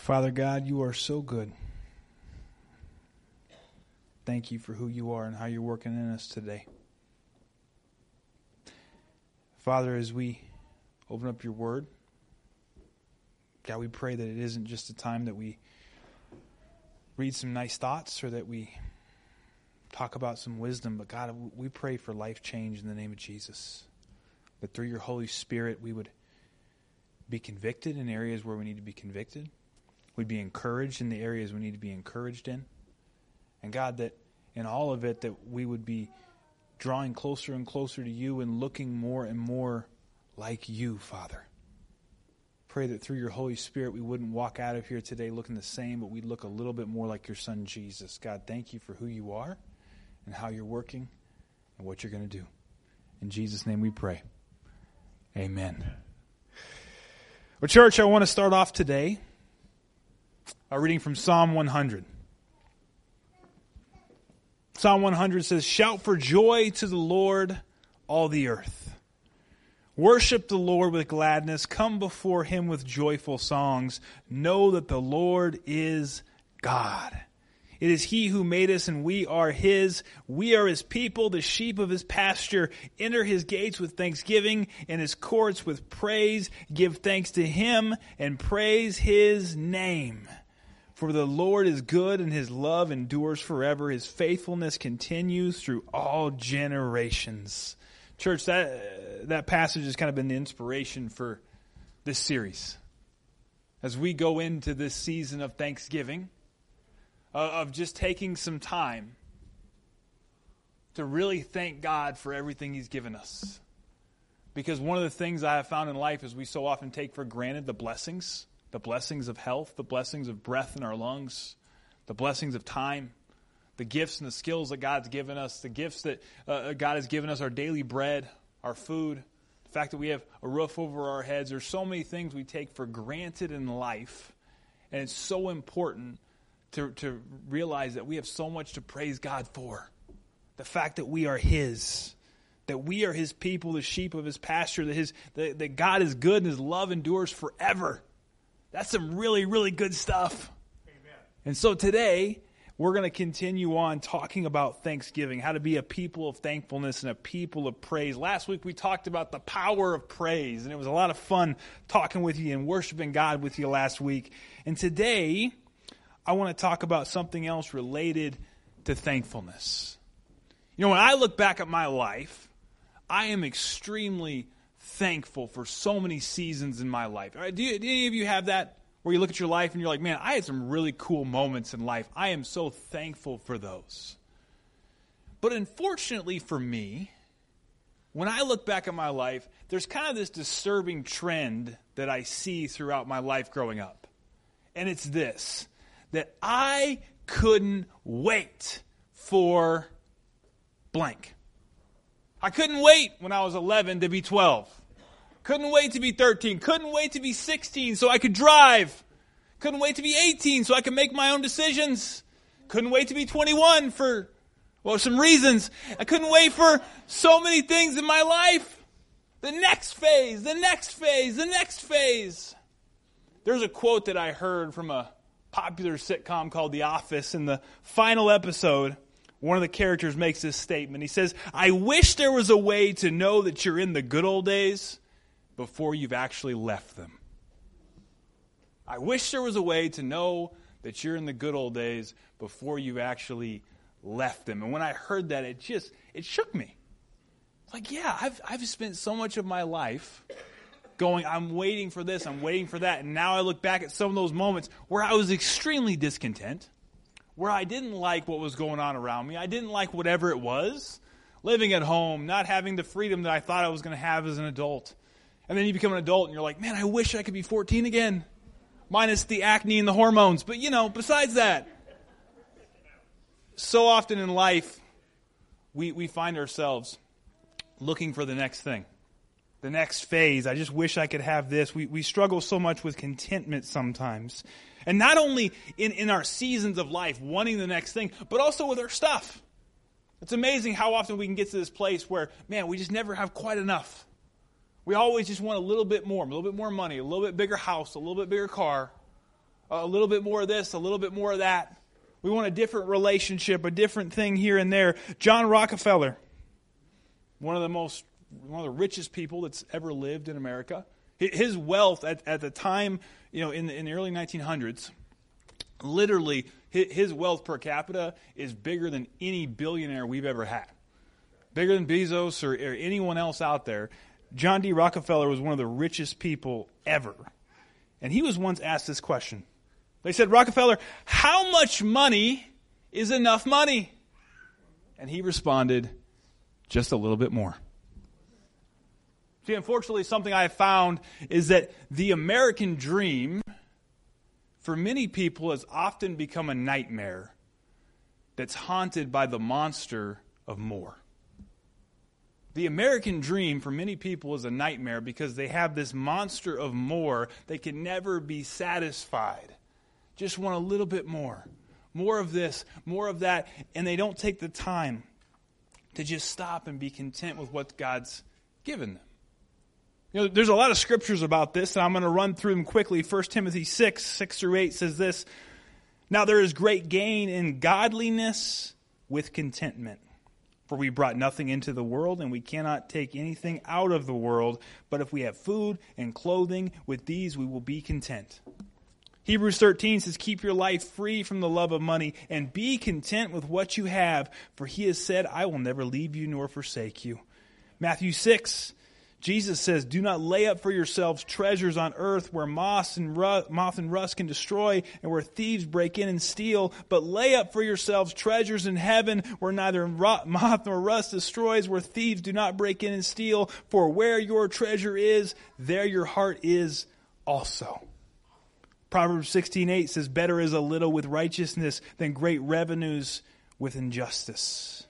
Father God, you are so good. Thank you for who you are and how you're working in us today. Father, as we open up your word, God, we pray that it isn't just a time that we read some nice thoughts or that we talk about some wisdom, but God, we pray for life change in the name of Jesus. That through your Holy Spirit, we would be convicted in areas where we need to be convicted. We'd be encouraged in the areas we need to be encouraged in. And God, that in all of it, that we would be drawing closer and closer to you and looking more and more like you, Father. Pray that through your Holy Spirit, we wouldn't walk out of here today looking the same, but we'd look a little bit more like your Son, Jesus. God, thank you for who you are and how you're working and what you're going to do. In Jesus' name we pray. Amen. Well, church, I want to start off today by reading from Psalm 100. Psalm 100 says, Shout for joy to the Lord, all the earth. Worship the Lord with gladness. Come before him with joyful songs. Know that the Lord is God. It is he who made us and we are his. We are his people, the sheep of his pasture. Enter his gates with thanksgiving and his courts with praise. Give thanks to him and praise his name. For the Lord is good and his love endures forever. His faithfulness continues through all generations. Church, that, that passage has kind of been the inspiration for this series. As we go into this season of Thanksgiving, uh, of just taking some time to really thank God for everything He's given us. Because one of the things I have found in life is we so often take for granted the blessings the blessings of health, the blessings of breath in our lungs, the blessings of time, the gifts and the skills that God's given us, the gifts that uh, uh, God has given us, our daily bread, our food, the fact that we have a roof over our heads. There's so many things we take for granted in life, and it's so important to, to realize that we have so much to praise God for. The fact that we are His that we are his people, the sheep of his pasture, that, his, that, that God is good and his love endures forever. That's some really, really good stuff. Amen. And so today, we're going to continue on talking about Thanksgiving, how to be a people of thankfulness and a people of praise. Last week we talked about the power of praise, and it was a lot of fun talking with you and worshiping God with you last week. And today, I want to talk about something else related to thankfulness. You know, when I look back at my life, I am extremely thankful for so many seasons in my life. Do, you, do any of you have that where you look at your life and you're like, man, I had some really cool moments in life. I am so thankful for those. But unfortunately for me, when I look back at my life, there's kind of this disturbing trend that I see throughout my life growing up. And it's this that I couldn't wait for blank. I couldn't wait when I was 11 to be 12. Couldn't wait to be 13. Couldn't wait to be 16 so I could drive. Couldn't wait to be 18 so I could make my own decisions. Couldn't wait to be 21 for, well, some reasons. I couldn't wait for so many things in my life. The next phase, the next phase, the next phase. There's a quote that I heard from a popular sitcom called The Office. In the final episode, one of the characters makes this statement. He says, I wish there was a way to know that you're in the good old days before you've actually left them. I wish there was a way to know that you're in the good old days before you've actually left them. And when I heard that, it just it shook me. Like, yeah, I've I've spent so much of my life going, I'm waiting for this, I'm waiting for that. And now I look back at some of those moments where I was extremely discontent, where I didn't like what was going on around me. I didn't like whatever it was. Living at home, not having the freedom that I thought I was going to have as an adult. And then you become an adult and you're like, man, I wish I could be 14 again. Minus the acne and the hormones. But, you know, besides that, so often in life, we, we find ourselves looking for the next thing, the next phase. I just wish I could have this. We, we struggle so much with contentment sometimes. And not only in, in our seasons of life, wanting the next thing, but also with our stuff. It's amazing how often we can get to this place where, man, we just never have quite enough. We always just want a little bit more, a little bit more money, a little bit bigger house, a little bit bigger car, a little bit more of this, a little bit more of that. We want a different relationship, a different thing here and there. John Rockefeller, one of the most, one of the richest people that's ever lived in America. His wealth at, at the time, you know, in the, in the early 1900s, literally his wealth per capita is bigger than any billionaire we've ever had. Bigger than Bezos or, or anyone else out there. John D. Rockefeller was one of the richest people ever. And he was once asked this question. They said, Rockefeller, how much money is enough money? And he responded, just a little bit more. See, unfortunately, something I have found is that the American dream, for many people, has often become a nightmare that's haunted by the monster of more. The American dream for many people is a nightmare because they have this monster of more. They can never be satisfied. Just want a little bit more. More of this, more of that. And they don't take the time to just stop and be content with what God's given them. You know, there's a lot of scriptures about this, and I'm going to run through them quickly. 1 Timothy 6, 6 through 8 says this Now there is great gain in godliness with contentment. For we brought nothing into the world, and we cannot take anything out of the world. But if we have food and clothing, with these we will be content. Hebrews 13 says, Keep your life free from the love of money, and be content with what you have, for he has said, I will never leave you nor forsake you. Matthew 6, Jesus says, Do not lay up for yourselves treasures on earth where moth and, rust, moth and rust can destroy and where thieves break in and steal, but lay up for yourselves treasures in heaven where neither moth nor rust destroys, where thieves do not break in and steal. For where your treasure is, there your heart is also. Proverbs 16:8 says, Better is a little with righteousness than great revenues with injustice.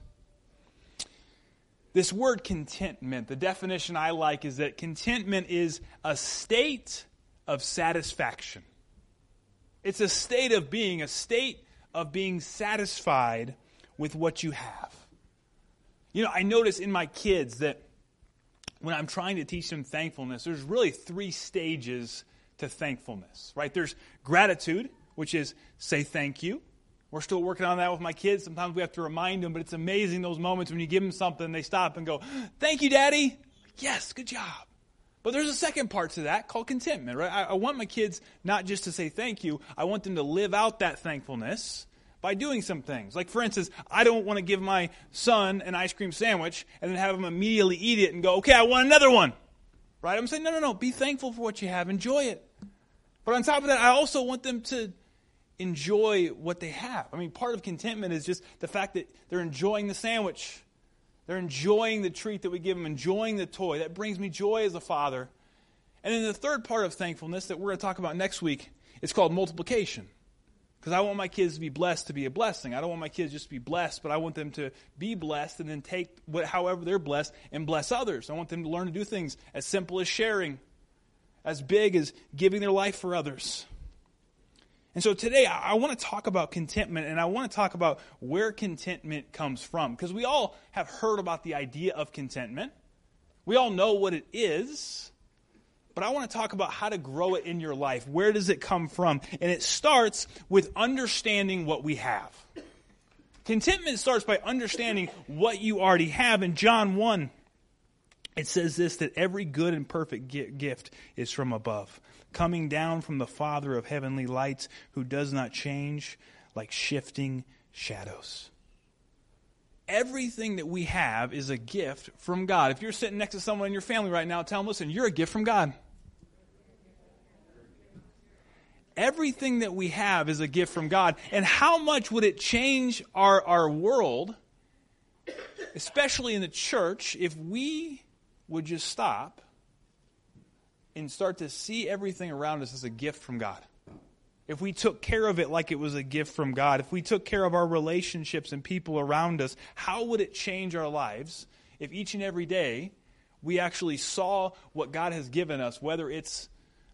This word contentment, the definition I like is that contentment is a state of satisfaction. It's a state of being, a state of being satisfied with what you have. You know, I notice in my kids that when I'm trying to teach them thankfulness, there's really three stages to thankfulness, right? There's gratitude, which is say thank you. We're still working on that with my kids. Sometimes we have to remind them, but it's amazing those moments when you give them something, they stop and go, Thank you, Daddy. Yes, good job. But there's a second part to that called contentment, right? I, I, want my kids not just to say thank you, I want them to live out that thankfulness by doing some things. Like, for instance, I don't want to give my son an ice cream sandwich and then have him immediately eat it and go, okay, I want another one. Right? I'm saying, no, no, no, be thankful for what you have, enjoy it. But on top of that, I also want them to enjoy what they have. I mean, part of contentment is just the fact that they're enjoying the sandwich. They're enjoying the treat that we give them, enjoying the toy. That brings me joy as a father. And then the third part of thankfulness that we're going to talk about next week is called multiplication. Because I want my kids to be blessed to be a blessing. I don't want my kids just to be blessed, but I want them to be blessed and then take what, however they're blessed and bless others. I want them to learn to do things as simple as sharing, as big as giving their life for others. And so today I, I want to talk about contentment and I want to talk about where contentment comes from. Because we all have heard about the idea of contentment, we all know what it is. But I want to talk about how to grow it in your life. Where does it come from? And it starts with understanding what we have. Contentment starts by understanding what you already have. In John 1, it says this that every good and perfect gift is from above, coming down from the Father of heavenly lights, who does not change like shifting shadows. Everything that we have is a gift from God. If you're sitting next to someone in your family right now, tell them, listen, you're a gift from God. Everything that we have is a gift from God. And how much would it change our, our world, especially in the church, if we would just stop and start to see everything around us as a gift from God. If we took care of it like it was a gift from God, if we took care of our relationships and people around us, how would it change our lives if each and every day we actually saw what God has given us, whether it's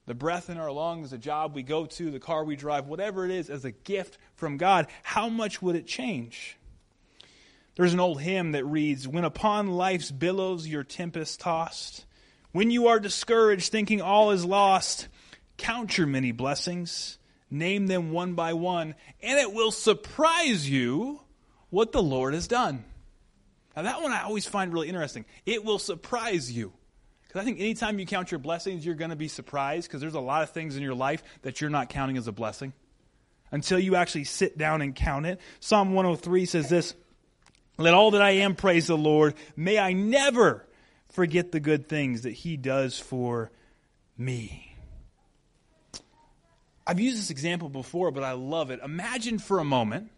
the breath in our lungs, the job we go to, the car we drive, whatever it is, as a gift from God, how much would it change? There's an old hymn that reads When upon life's billows your tempest tossed, when you are discouraged, thinking all is lost, count your many blessings, Name them one by one, and it will surprise you what the Lord has done. Now, that one I always find really interesting. It will surprise you. Because I think anytime you count your blessings, you're going to be surprised because there's a lot of things in your life that you're not counting as a blessing until you actually sit down and count it. Psalm 103 says this Let all that I am praise the Lord. May I never forget the good things that He does for me. I've used this example before, but I love it. Imagine for a moment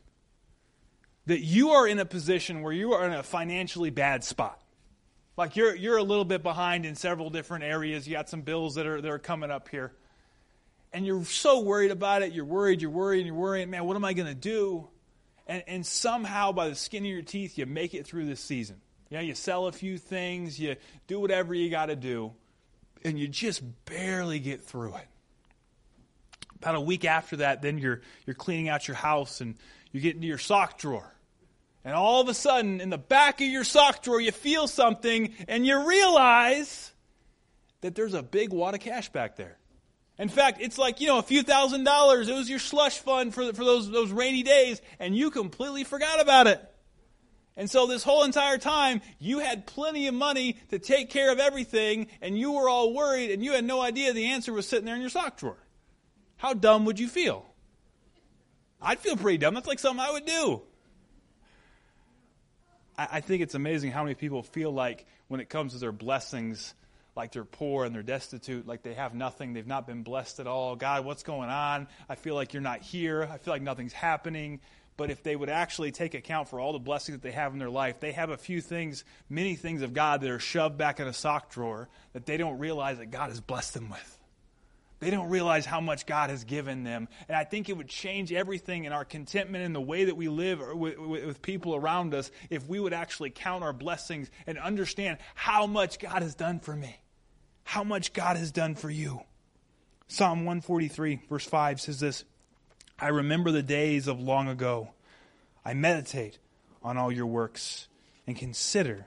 that you are in a position where you are in a financially bad spot. Like you're, you're a little bit behind in several different areas. You got some bills that are, that are coming up here. And you're so worried about it. You're worried, you're worried, you're worried. Man, what am I going to do? And, and somehow, by the skin of your teeth, you make it through this season. You you sell a few things, you do whatever you got to do, and you just barely get through it. About a week after that, then you're, you're cleaning out your house and you get into your sock drawer. And all of a sudden, in the back of your sock drawer, you feel something and you realize that there's a big wad of cash back there. In fact, it's like, you know, a few thousand dollars. It was your slush fund for, for those, those rainy days, and you completely forgot about it. And so, this whole entire time, you had plenty of money to take care of everything, and you were all worried, and you had no idea the answer was sitting there in your sock drawer. How dumb would you feel? I'd feel pretty dumb. That's like something I would do. I, I think it's amazing how many people feel like when it comes to their blessings, like they're poor and they're destitute, like they have nothing, they've not been blessed at all. God, what's going on? I feel like you're not here. I feel like nothing's happening. But if they would actually take account for all the blessings that they have in their life, they have a few things, many things of God that are shoved back in a sock drawer that they don't realize that God has blessed them with. They don't realize how much God has given them. And I think it would change everything in our contentment in the way that we live with, with, people around us if we would actually count our blessings and understand how much God has done for me, how much God has done for you. Psalm 143, verse 5 says this I remember the days of long ago. I meditate on all your works and consider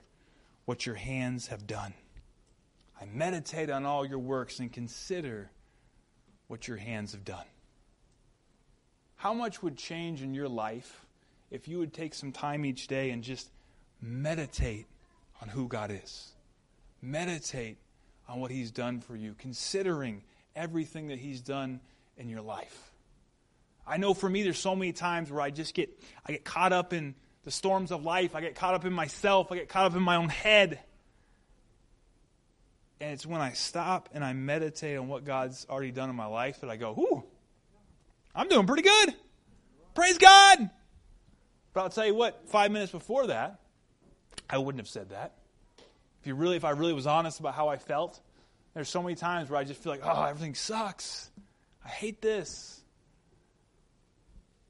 what your hands have done. I meditate on all your works and consider what your hands have done. How much would change in your life if you would take some time each day and just meditate on who God is? Meditate on what He's done for you, considering everything that He's done in your life. I know for me, there's so many times where I just get I get caught up in the storms of life. I get caught up in myself. I get caught up in my own head. And it's when I stop and I meditate on what God's already done in my life that I go, "Ooh, I'm doing pretty good. Praise God. But I'll tell you what, five minutes before that, I wouldn't have said that. If you really, if I really was honest about how I felt, there's so many times where I just feel like, oh, everything sucks. I hate this.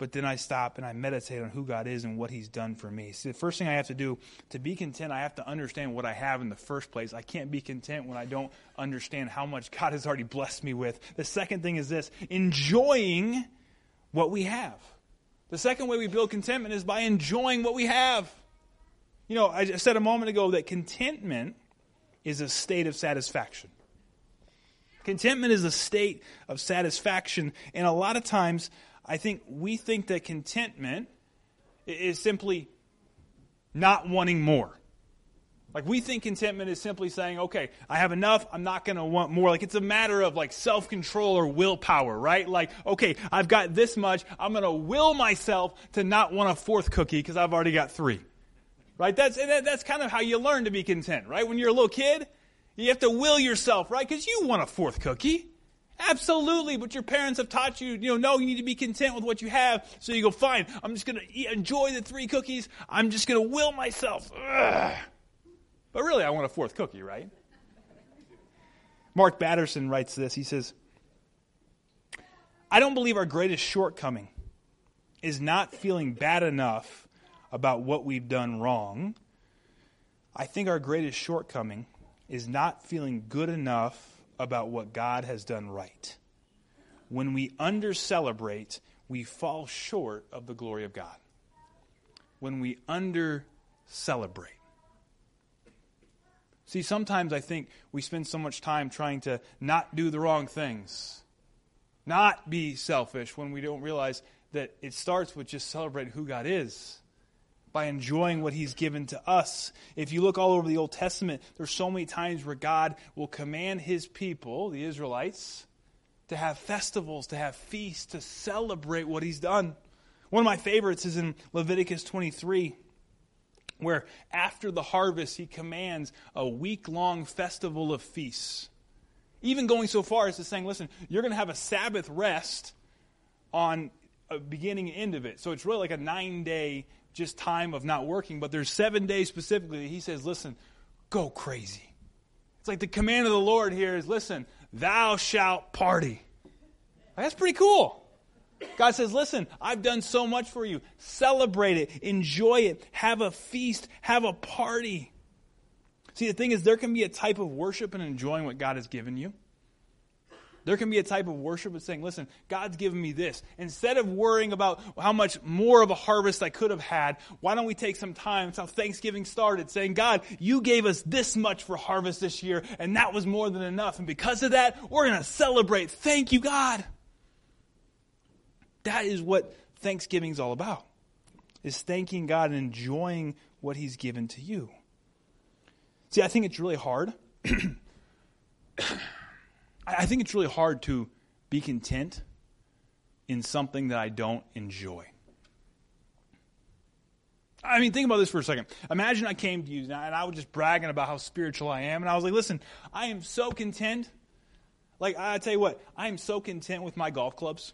But then I stop and I meditate on who God is and what He's done for me. See, the first thing I have to do to be content, I have to understand what I have in the first place. I can't be content when I don't understand how much God has already blessed me with. The second thing is this enjoying what we have. The second way we build contentment is by enjoying what we have. You know, I said a moment ago that contentment is a state of satisfaction. Contentment is a state of satisfaction, and a lot of times I think we think that contentment is simply not wanting more. Like we think contentment is simply saying, okay, I have enough, I'm not going to want more. Like it's a matter of like self-control or willpower, right? Like, okay, I've got this much, I'm going to will myself to not want a fourth cookie because I've already got 3. Right? That's that's kind of how you learn to be content, right? When you're a little kid, you have to will yourself, right? Cuz you want a fourth cookie. Absolutely, but your parents have taught you, you know, no, you need to be content with what you have. So you go, fine, I'm just going to enjoy the three cookies. I'm just going to will myself. Ugh. But really, I want a fourth cookie, right? Mark Batterson writes this. He says, I don't believe our greatest shortcoming is not feeling bad enough about what we've done wrong. I think our greatest shortcoming is not feeling good enough about what God has done right. When we under celebrate, we fall short of the glory of God. When we under celebrate. See, sometimes I think we spend so much time trying to not do the wrong things not be selfish when we don't realize that it starts with just celebrating who God is by enjoying what he's given to us. If you look all over the Old Testament, there's so many times where God will command his people, the Israelites, to have festivals, to have feasts, to celebrate what he's done. One of my favorites is in Leviticus 23, where after the harvest, he commands a week long festival of feasts. Even going so far as to saying, listen, you're going to have a Sabbath rest on a beginning and end of it. So it's really like a nine day just time of not working, but there's seven days specifically. He says, listen, go crazy. It's like the command of the Lord here is, listen, thou shalt party. That's pretty cool. God says, listen, I've done so much for you. Celebrate it, enjoy it, have a feast, have a party. See, the thing is, there can be a type of worship and enjoying what God has given you. There can be a type of worship of saying, listen, God's given me this. Instead of worrying about how much more of a harvest I could have had, why don't we take some time? That's how Thanksgiving started, saying, God, you gave us this much for harvest this year, and that was more than enough. And because of that, we're going to celebrate. Thank you, God. That is what Thanksgiving is all about. Is thanking God and enjoying what he's given to you. See, I think it's really hard. I think it's really hard to be content in something that I don't enjoy. I mean, think about this for a second. Imagine I came to you and I was just bragging about how spiritual I am, and I was like, listen, I am so content. Like, I tell you what, I am so content with my golf clubs.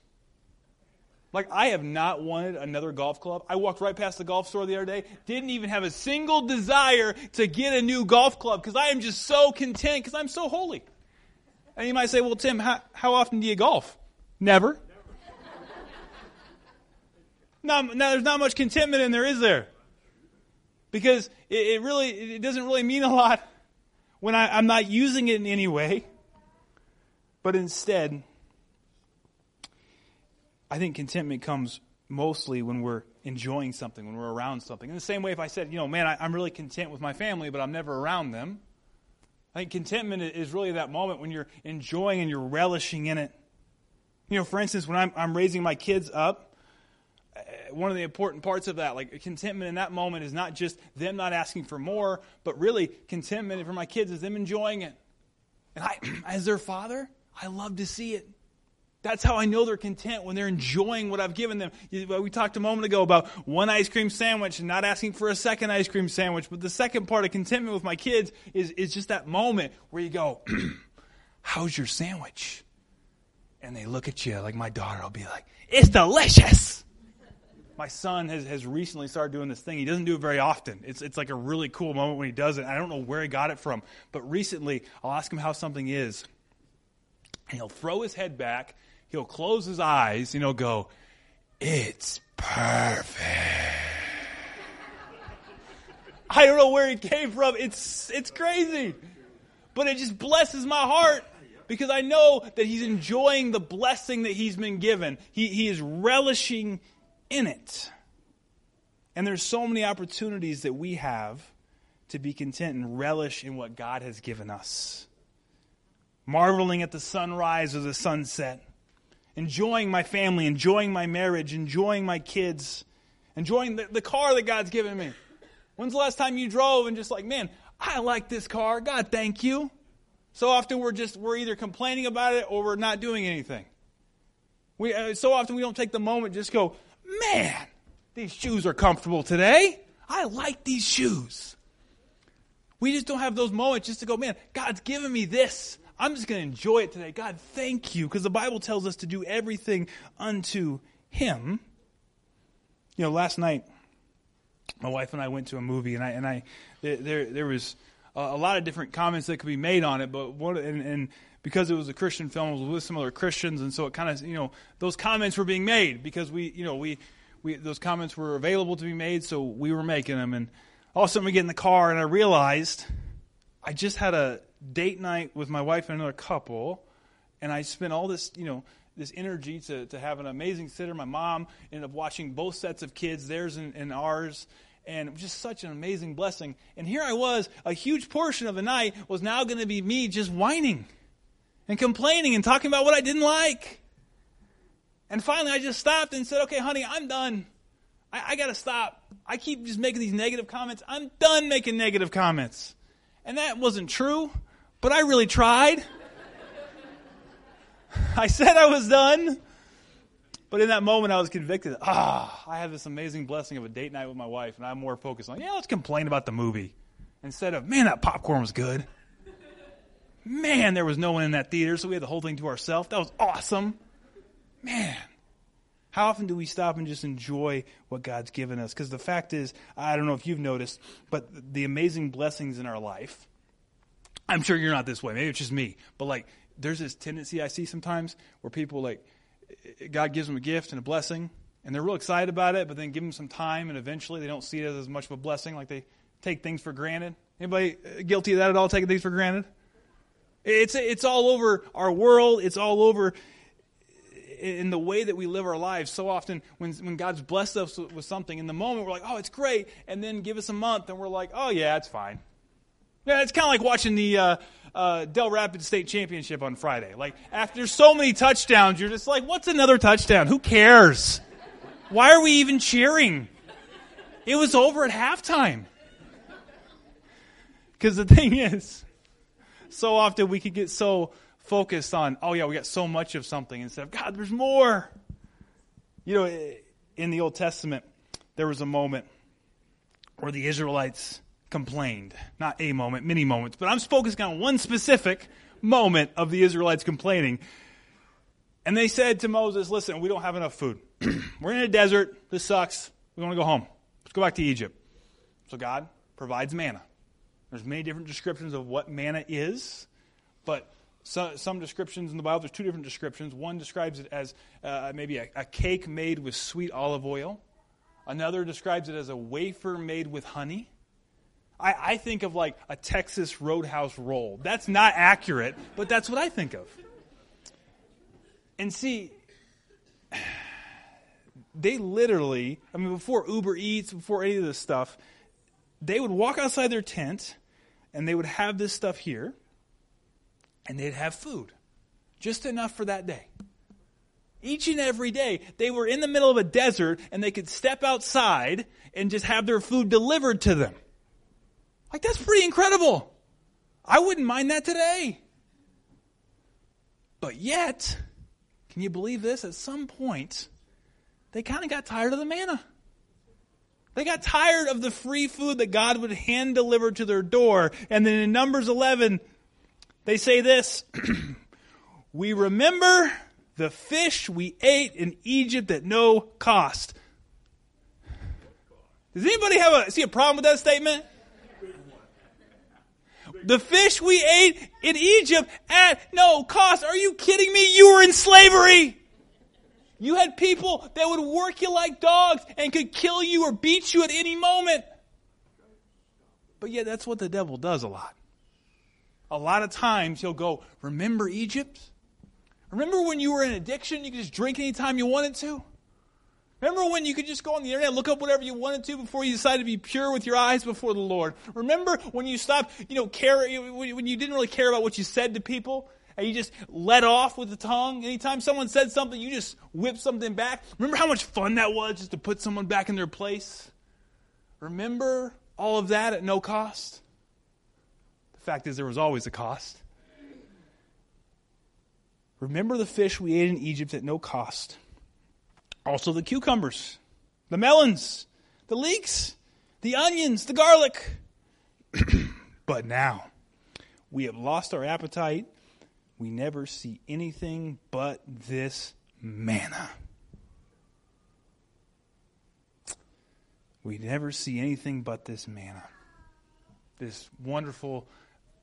Like, I have not wanted another golf club. I walked right past the golf store the other day, didn't even have a single desire to get a new golf club because I am just so content because I'm so holy. And you might say, well, Tim, how, how often do you golf? Never. now, there's not much contentment in there, is there? Because it, it really, it doesn't really mean a lot when I, I'm not using it in any way. But instead, I think contentment comes mostly when we're enjoying something, when we're around something. In the same way, if I said, you know, man, I, am really content with my family, but I'm never around them. Think contentment is really that moment when you're enjoying and you're relishing in it. You know, for instance, when I'm, I'm raising my kids up, uh, one of the important parts of that, like contentment in that moment, is not just them not asking for more, but really contentment for my kids is them enjoying it. And I, as their father, I love to see it. That's how I know they're content when they're enjoying what I've given them. We talked a moment ago about one ice cream sandwich and not asking for a second ice cream sandwich. But the second part of contentment with my kids is, is just that moment where you go, How's your sandwich? And they look at you like my daughter will be like, It's delicious. My son has, has recently started doing this thing. He doesn't do it very often. It's, it's like a really cool moment when he does it. I don't know where he got it from. But recently, I'll ask him how something is. And he'll throw his head back he'll close his eyes and he'll go, It's perfect. I don't know where it came from. It's, it's crazy. But it just blesses my heart because I know that he's enjoying the blessing that he's been given. He, he is relishing in it. And there's so many opportunities that we have to be content and relish in what God has given us. Marveling at the sunrise or the sunset, enjoying my family, enjoying my marriage, enjoying my kids, enjoying the, the car that God's given me. When's the last time you drove and just like, man, I like this car. God, thank you. So often we're just, we're either complaining about it or we're not doing anything. We, uh, so often we don't take the moment just go, man, these shoes are comfortable today. I like these shoes. We just don't have those moments just to go, man, God's given me this. I'm just going to enjoy it today. God, thank you. Because the Bible tells us to do everything unto Him. You know, last night, my wife and I went to a movie, and I, and I, there, there was a lot of different comments that could be made on it, but one, and, and because it was a Christian film, it was with some other Christians, and so it kind of, you know, those comments were being made because we, you know, we, we, those comments were available to be made, so we were making them, and all of a sudden we get in the car, and I realized I just had a date night with my wife and another couple, and I spent all this, you know, this energy to, to have an amazing sitter. My mom ended up watching both sets of kids, theirs and, and ours, and just such an amazing blessing. And here I was, a huge portion of the night was now going to be me just whining and complaining and talking about what I didn't like. And finally, I just stopped and said, okay, honey, I'm done. I, I got to stop. I keep just making these negative comments. I'm done making negative comments. And that wasn't true, but I really tried. I said I was done. But in that moment, I was convicted. Ah, I have this amazing blessing of a date night with my wife, and I'm more focused on, yeah, let's complain about the movie instead of, man, that popcorn was good. Man, there was no one in that theater, so we had the whole thing to ourselves. That was awesome. Man, how often do we stop and just enjoy what God's given us? Because the fact is, I don't know if you've noticed, but the amazing blessings in our life, I'm sure you're not this way. Maybe it's just me. But like, there's this tendency I see sometimes where people like, God gives them a gift and a blessing, and they're real excited about it, but then give them some time, and eventually they don't see it as, as much of a blessing. Like they take things for granted. Anybody uh, guilty of that at all? Taking things for granted? It's it's all over our world. It's all over in the way that we live our lives. So often, when when God's blessed us with something, in the moment we're like, "Oh, it's great," and then give us a month, and we're like, "Oh yeah, it's fine." Yeah, it's kind of like watching the uh, uh, Dell Rapids State Championship on Friday. Like after so many touchdowns, you're just like, "What's another touchdown? Who cares? Why are we even cheering?" It was over at halftime. Because the thing is, so often we could get so focused on, oh yeah, we got so much of something instead of, God, there's more. You know, in the Old Testament, there was a moment where the Israelites complained. Not a moment, many moments, but I'm focusing on one specific moment of the Israelites complaining. And they said to Moses, listen, we don't have enough food. We're in a desert. This sucks. We want to go home. Let's go back to Egypt. So God provides manna. There's many different descriptions of what manna is, but so, some descriptions in the Bible, there's two different descriptions. One describes it as uh, maybe a, a cake made with sweet olive oil. Another describes it as a wafer made with honey. I, I, think of like a Texas Roadhouse roll. That's not accurate, but that's what I think of. And see, they literally, I mean, before Uber Eats, before any of this stuff, they would walk outside their tent and they would have this stuff here and they'd have food, just enough for that day. Each and every day, they were in the middle of a desert and they could step outside and just have their food delivered to them. Like, that's pretty incredible. I wouldn't mind that today. But yet, can you believe this? At some point, they kind of got tired of the manna. They got tired of the free food that God would hand deliver to their door. And then in Numbers 11, they say this We remember the fish we ate in Egypt at no cost. Does anybody have a see a problem with that statement? The fish we ate in Egypt at no cost. Are you kidding me? You were in slavery. You had people that would work you like dogs and could kill you or beat you at any moment. But yet, that's what the devil does a lot. A lot of times, he'll go, Remember Egypt? Remember when you were in addiction? You could just drink anytime you wanted to? Remember when you could just go on the internet, look up whatever you wanted to before you decided to be pure with your eyes before the Lord? Remember when you stopped, you know, care, when you didn't really care about what you said to people and you just let off with the tongue. Anytime someone said something, you just whip something back. Remember how much fun that was just to put someone back in their place? Remember all of that at no cost? The fact is, there was always a cost. Remember the fish we ate in Egypt at no cost. Also, the cucumbers, the melons, the leeks, the onions, the garlic. but now we have lost our appetite we never see anything but this manna. We never see anything but this manna. This wonderful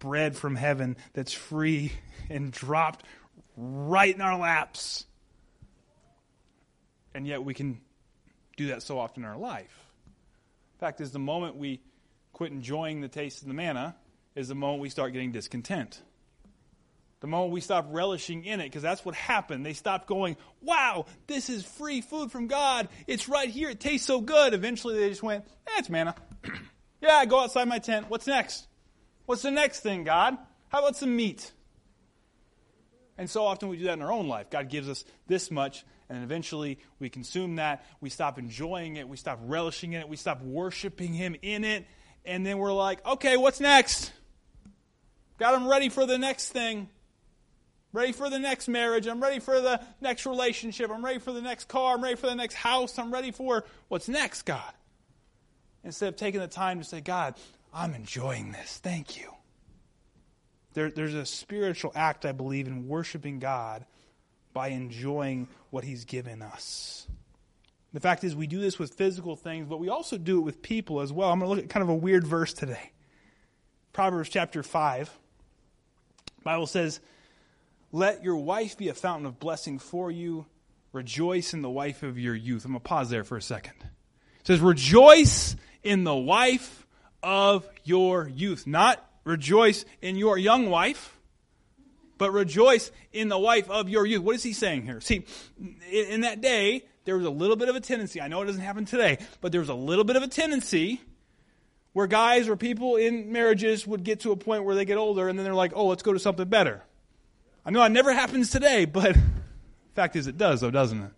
bread from heaven that's free and dropped right in our laps. And yet we can do that so often in our life. In fact is, the moment we quit enjoying the taste of the manna is the moment we start getting discontent. The moment we stop relishing in it, because that's what happened. They stopped going, wow, this is free food from God. It's right here. It tastes so good. Eventually they just went, eh, manna. yeah, I go outside my tent. What's next? What's the next thing, God? How about some meat? And so often we do that in our own life. God gives us this much, and eventually we consume that. We stop enjoying it. We stop relishing in it. We stop worshiping Him in it. And then we're like, okay, what's next? Got I'm ready for the next thing. Ready for the next marriage. I'm ready for the next relationship. I'm ready for the next car. I'm ready for the next house. I'm ready for what's next, God. Instead of taking the time to say, God, I'm enjoying this. Thank you. There, there's a spiritual act, I believe, in worshiping God by enjoying what He's given us. The fact is, we do this with physical things, but we also do it with people as well. I'm going to look at kind of a weird verse today. Proverbs chapter 5. Bible says, Let your wife be a fountain of blessing for you. Rejoice in the wife of your youth. I'm going to pause there for a second. It says, Rejoice in the wife of your youth. Not rejoice in your young wife, but rejoice in the wife of your youth. What is he saying here? See, in that day, there was a little bit of a tendency. I know it doesn't happen today, but there was a little bit of a tendency where guys or people in marriages would get to a point where they get older and then they're like, oh, let's go to something better. I know it never happens today, but fact is it does, though, doesn't it?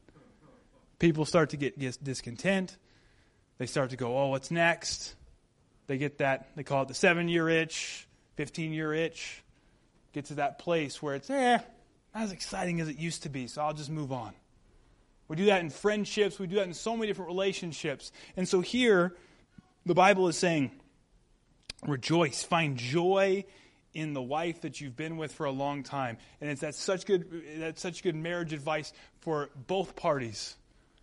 People start to get, discontent. They start to go, oh, what's next? They get that, they call it the seven year itch, 15 year itch. Get to that place where it's, eh, not as exciting as it used to be, so I'll just move on. We do that in friendships, we do that in so many different relationships. And so here, the Bible is saying, rejoice, find joy in the wife that you've been with for a long time. And it's that's such good that's such good marriage advice for both parties.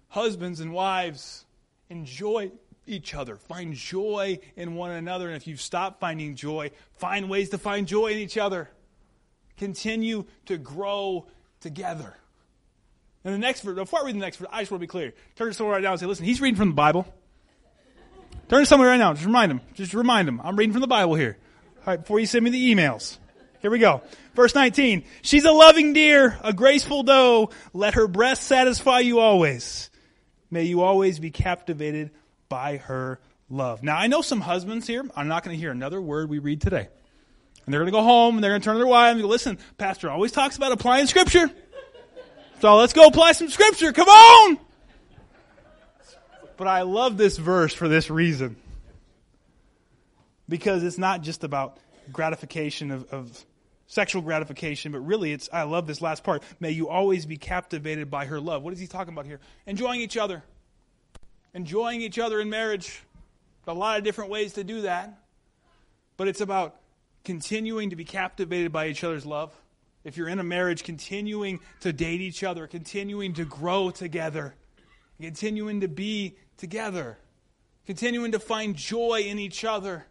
Husbands and wives, enjoy each other. Find joy in one another. And if you've stopped finding joy, find ways to find joy in each other. Continue to grow together. And the next verse, before I read the next verse, I just want to be clear. Turn to someone right now and say, listen, he's reading from the Bible. Turn to someone right now. Just remind him. Just remind him. I'm reading from the Bible here. All right, before you send me the emails. Here we go. Verse 19. She's a loving deer, a graceful doe. Let her breast satisfy you always. May you always be captivated by her love. Now, I know some husbands here. I'm not going to hear another word we read today. And they're going to go home and they're going to turn to their wife and go, listen, Pastor always talks about applying Scripture. So let's go apply some Scripture. Come on! But I love this verse for this reason. Because it's not just about gratification of, of sexual gratification, but really it's, I love this last part. May you always be captivated by her love. What is he talking about here? Enjoying each other enjoying each other in marriage. A lot of different ways to do that. But it's about continuing to be captivated by each other's love. If you're in a marriage, continuing to date each other, continuing to grow together, continuing to be together, continuing to find joy in each other.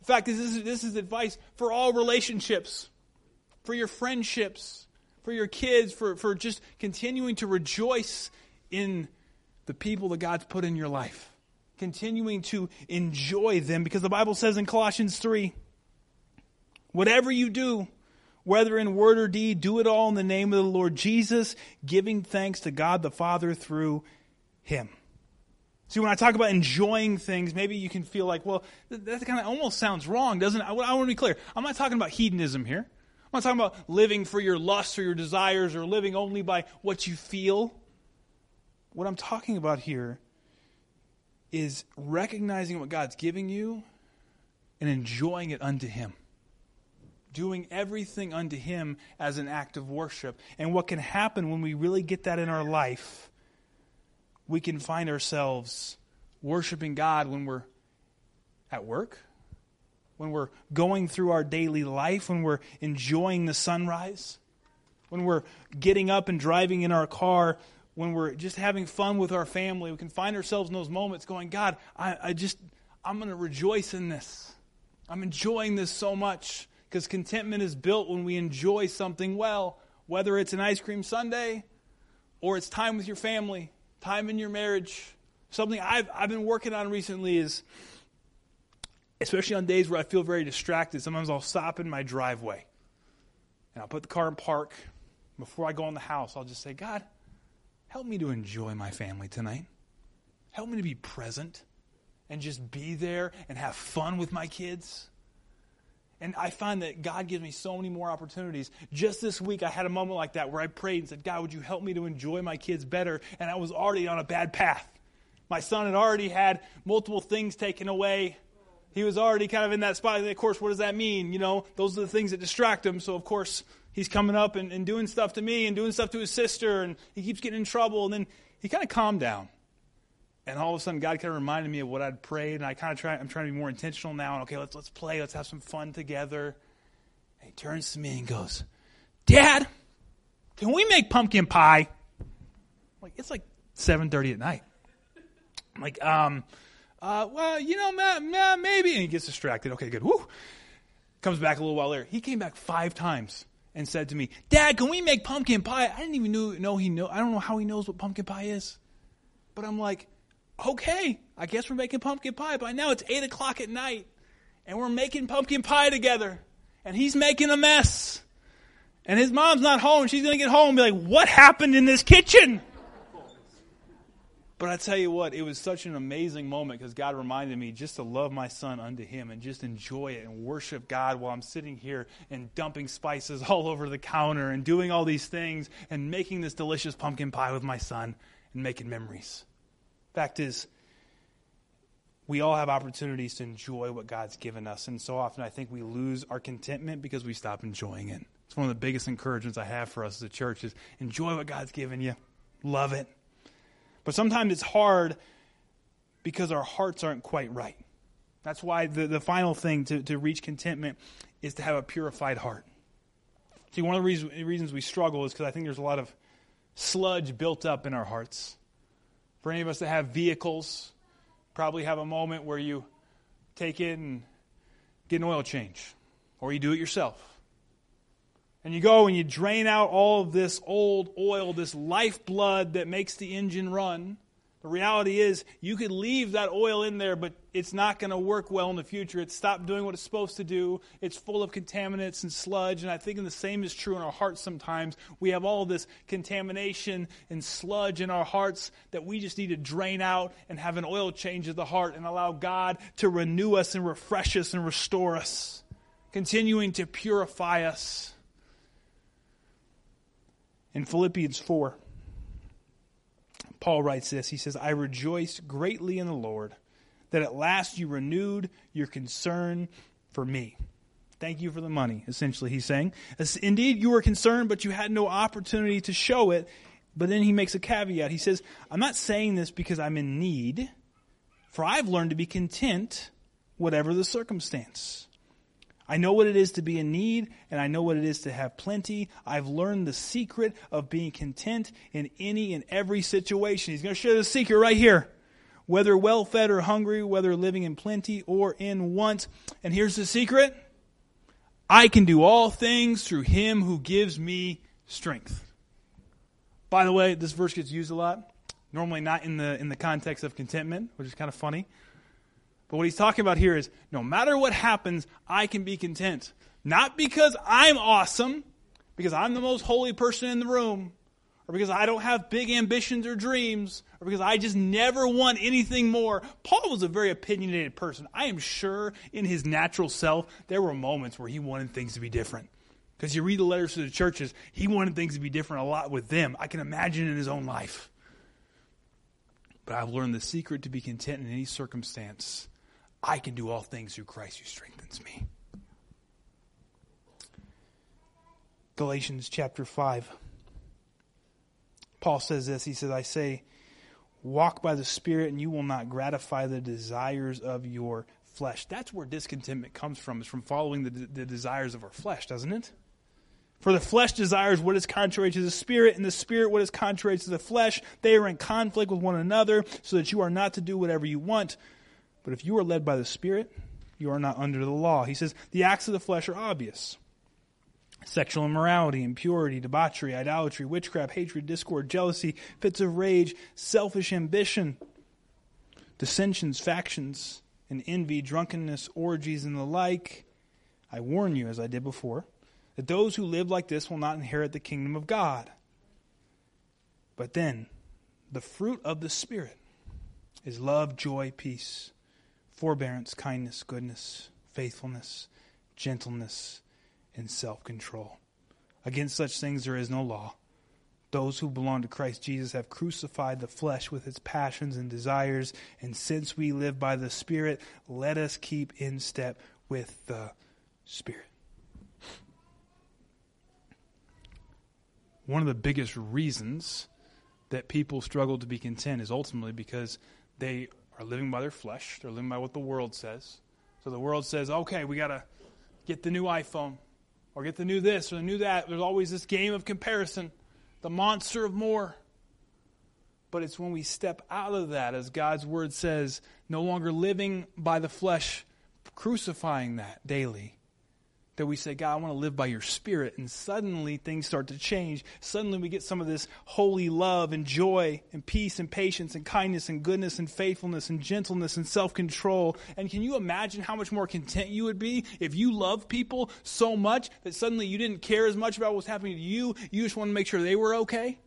In fact, this is, this is advice for all relationships, for your friendships, for your kids, for, for just continuing to rejoice in the people that God's put in your life, continuing to enjoy them because the Bible says in Colossians 3 whatever you do, whether in word or deed, do it all in the name of the Lord Jesus, giving thanks to God the Father through Him. See, when I talk about enjoying things, maybe you can feel like, well, that kind of almost sounds wrong, doesn't it? I want to be clear. I'm not talking about hedonism here. I'm not talking about living for your lusts or your desires or living only by what you feel. What I'm talking about here is recognizing what God's giving you and enjoying it unto Him. Doing everything unto Him as an act of worship. And what can happen when we really get that in our life, we can find ourselves worshiping God when we're at work, when we're going through our daily life, when we're enjoying the sunrise, when we're getting up and driving in our car when we're just having fun with our family, we can find ourselves in those moments going, God, I, I just, I'm going to rejoice in this. I'm enjoying this so much because contentment is built when we enjoy something well, whether it's an ice cream sundae or it's time with your family, time in your marriage. Something I've, I've been working on recently is, especially on days where I feel very distracted, sometimes I'll stop in my driveway and I'll put the car in park. Before I go in the house, I'll just say, God, Help me to enjoy my family tonight. Help me to be present and just be there and have fun with my kids. And I find that God gives me so many more opportunities. Just this week, I had a moment like that where I prayed and said, God, would you help me to enjoy my kids better? And I was already on a bad path. My son had already had multiple things taken away. He was already kind of in that spot. And of course, what does that mean? You know, those are the things that distract him. So, of course, he's coming up and, and doing stuff to me and doing stuff to his sister, and he keeps getting in trouble. And then he kind of calmed down. And all of a sudden, God kind of reminded me of what I'd prayed, and I kind of try. I'm trying to be more intentional now. And okay, let's let's play. Let's have some fun together. And he turns to me and goes, "Dad, can we make pumpkin pie?" I'm like it's like 7:30 at night. I'm like, um, uh, well, you know, ma- ma- maybe. And he gets distracted. Okay, good. Woo. Comes back a little while later. He came back five times and said to me, "Dad, can we make pumpkin pie?" I didn't even know, know he know. I don't know how he knows what pumpkin pie is, but I'm like okay, I guess we're making pumpkin pie. By now it's 8 o'clock at night, and we're making pumpkin pie together. And he's making a mess. And his mom's not home. She's going to get home and be like, what happened in this kitchen? But I tell you what, it was such an amazing moment because God reminded me just to love my son unto him and just enjoy it and worship God while I'm sitting here and dumping spices all over the counter and doing all these things and making this delicious pumpkin pie with my son and making memories. Fact is, we all have opportunities to enjoy what God's given us. And so often I think we lose our contentment because we stop enjoying it. It's one of the biggest encouragements I have for us as a church is enjoy what God's given you. Love it. But sometimes it's hard because our hearts aren't quite right. That's why the, the final thing to, to reach contentment is to have a purified heart. See, one of the reasons, reasons we struggle is because I think there's a lot of sludge built up in our hearts. For any of us that have vehicles, probably have a moment where you take it and get an oil change, or you do it yourself. And you go and you drain out all of this old oil, this lifeblood that makes the engine run. The reality is, you could leave that oil in there, but it's not going to work well in the future. It's stopped doing what it's supposed to do. It's full of contaminants and sludge. And I think the same is true in our hearts sometimes. We have all this contamination and sludge in our hearts that we just need to drain out and have an oil change of the heart and allow God to renew us and refresh us and restore us, continuing to purify us. In Philippians 4, Paul writes this. He says, I rejoice greatly in the Lord that at last you renewed your concern for me. Thank you for the money, essentially, he's saying. Indeed, you were concerned, but you had no opportunity to show it. But then he makes a caveat. He says, I'm not saying this because I'm in need, for I've learned to be content, whatever the circumstance. I know what it is to be in need, and I know what it is to have plenty. I've learned the secret of being content in any and every situation. He's going to share the secret right here. Whether well fed or hungry, whether living in plenty or in want. And here's the secret I can do all things through him who gives me strength. By the way, this verse gets used a lot. Normally not in the in the context of contentment, which is kind of funny. But what he's talking about here is no matter what happens, I can be content. Not because I'm awesome, because I'm the most holy person in the room, or because I don't have big ambitions or dreams, or because I just never want anything more. Paul was a very opinionated person. I am sure in his natural self, there were moments where he wanted things to be different. Because you read the letters to the churches, he wanted things to be different a lot with them. I can imagine in his own life. But I've learned the secret to be content in any circumstance I can do all things through Christ who strengthens me. Galatians chapter 5. Paul says this. He says, I say, walk by the Spirit, and you will not gratify the desires of your flesh. That's where discontentment comes from, is from following the, the desires of our flesh, doesn't it? For the flesh desires what is contrary to the spirit, and the spirit what is contrary to the flesh. They are in conflict with one another, so that you are not to do whatever you want. But if you are led by the Spirit, you are not under the law. He says the acts of the flesh are obvious sexual immorality, impurity, debauchery, idolatry, witchcraft, hatred, discord, jealousy, fits of rage, selfish ambition, dissensions, factions, and envy, drunkenness, orgies, and the like. I warn you, as I did before, that those who live like this will not inherit the kingdom of God. But then, the fruit of the Spirit is love, joy, peace forbearance, kindness, goodness, faithfulness, gentleness, and self control. Against such things there is no law. Those who belong to Christ Jesus have crucified the flesh with its passions and desires, and since we live by the Spirit, let us keep in step with the Spirit. One of the biggest reasons that people struggle to be content is ultimately because they are living by their flesh. They're living by what the world says. So the world says, okay, we got to get the new iPhone or get the new this or the new that. There's always this game of comparison, the monster of more. But it's when we step out of that, as God's word says, no longer living by the flesh, crucifying that daily, that we say, God, I want to live by your spirit. And suddenly things start to change. Suddenly we get some of this holy love and joy and peace and patience and kindness and goodness and faithfulness and gentleness and self control. And can you imagine how much more content you would be if you love people so much that suddenly you didn't care as much about what's happening to you? You just want to make sure they were okay?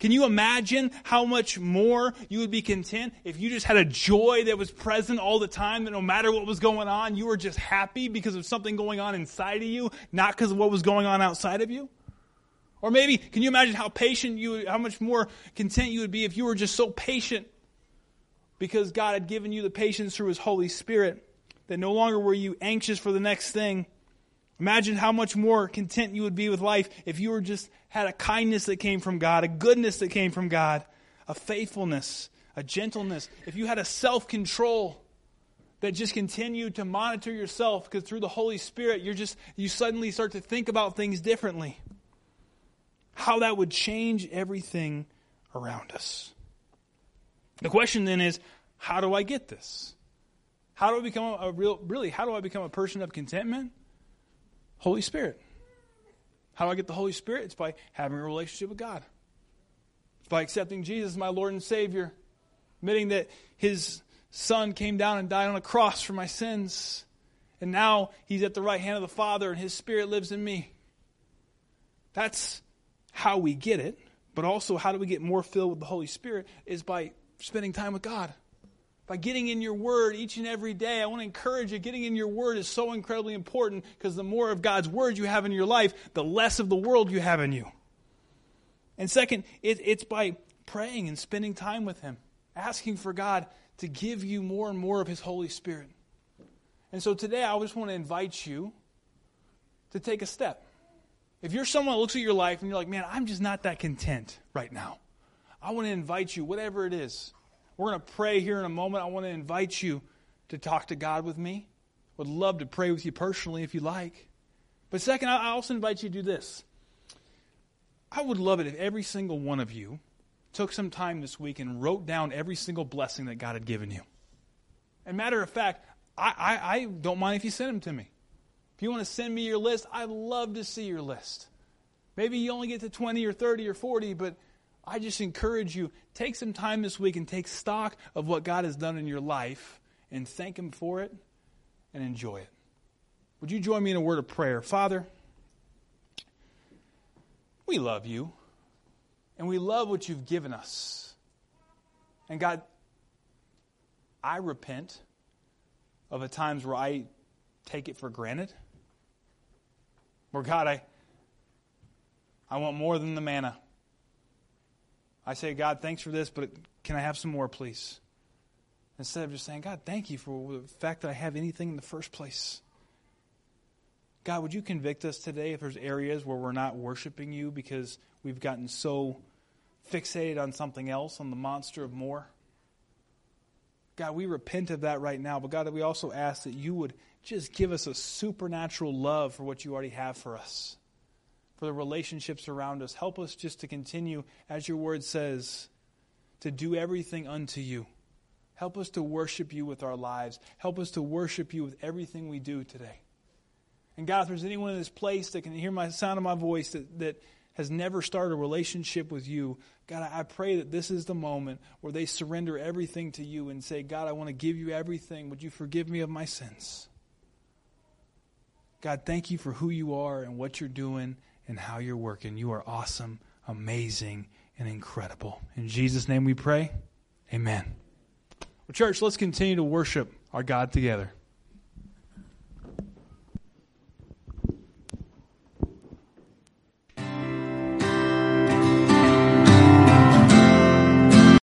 Can you imagine how much more you would be content if you just had a joy that was present all the time, that no matter what was going on, you were just happy because of something going on inside of you, not because of what was going on outside of you? Or maybe, can you imagine how patient you, how much more content you would be if you were just so patient because God had given you the patience through His Holy Spirit that no longer were you anxious for the next thing, Imagine how much more content you would be with life if you were just had a kindness that came from God, a goodness that came from God, a faithfulness, a gentleness. If you had a self control that just continued to monitor yourself because through the Holy Spirit you're just you suddenly start to think about things differently. How that would change everything around us. The question then is, how do I get this? How do I become a real really how do I become a person of contentment? Holy Spirit. How do I get the Holy Spirit? It's by having a relationship with God. It's by accepting Jesus as my Lord and Savior, admitting that His Son came down and died on a cross for my sins, and now He's at the right hand of the Father, and His Spirit lives in me. That's how we get it, but also how do we get more filled with the Holy Spirit is by spending time with God by getting in your word each and every day. I want to encourage you. Getting in your word is so incredibly important because the more of God's word you have in your life, the less of the world you have in you. And second, it, it's by praying and spending time with Him, asking for God to give you more and more of His Holy Spirit. And so today, I just want to invite you to take a step. If you're someone that looks at your life and you're like, man, I'm just not that content right now, I want to invite you, whatever it is, we're going to pray here in a moment. I want to invite you to talk to God with me. Would love to pray with you personally if you like. But second, I also invite you to do this. I would love it if every single one of you took some time this week and wrote down every single blessing that God had given you. And matter of fact, I, I, I don't mind if you send them to me. If you want to send me your list, I'd love to see your list. Maybe you only get to 20 or 30 or 40, but I just encourage you take some time this week and take stock of what God has done in your life and thank Him for it and enjoy it. Would you join me in a word of prayer? Father, we love you and we love what you've given us. And God, I repent of the times where I take it for granted. Where God, I, I want more than the manna. I say, God, thanks for this, but can I have some more, please? Instead of just saying, God, thank you for the fact that I have anything in the first place. God, would you convict us today if there's areas where we're not worshiping you because we've gotten so fixated on something else, on the monster of more? God, we repent of that right now, but God, we also ask that you would just give us a supernatural love for what you already have for us for the relationships around us. Help us just to continue, as your word says, to do everything unto you. Help us to worship you with our lives. Help us to worship you with everything we do today. And God, if there's anyone in this place that can hear my sound of my voice that, that has never started a relationship with you, God, I pray that this is the moment where they surrender everything to you and say, God, I want to give you everything. Would you forgive me of my sins? God, thank you for who you are and what you're doing and how you're working. You are awesome, amazing, and incredible. In Jesus' name we pray. Amen. Well, church, let's continue to worship our God together.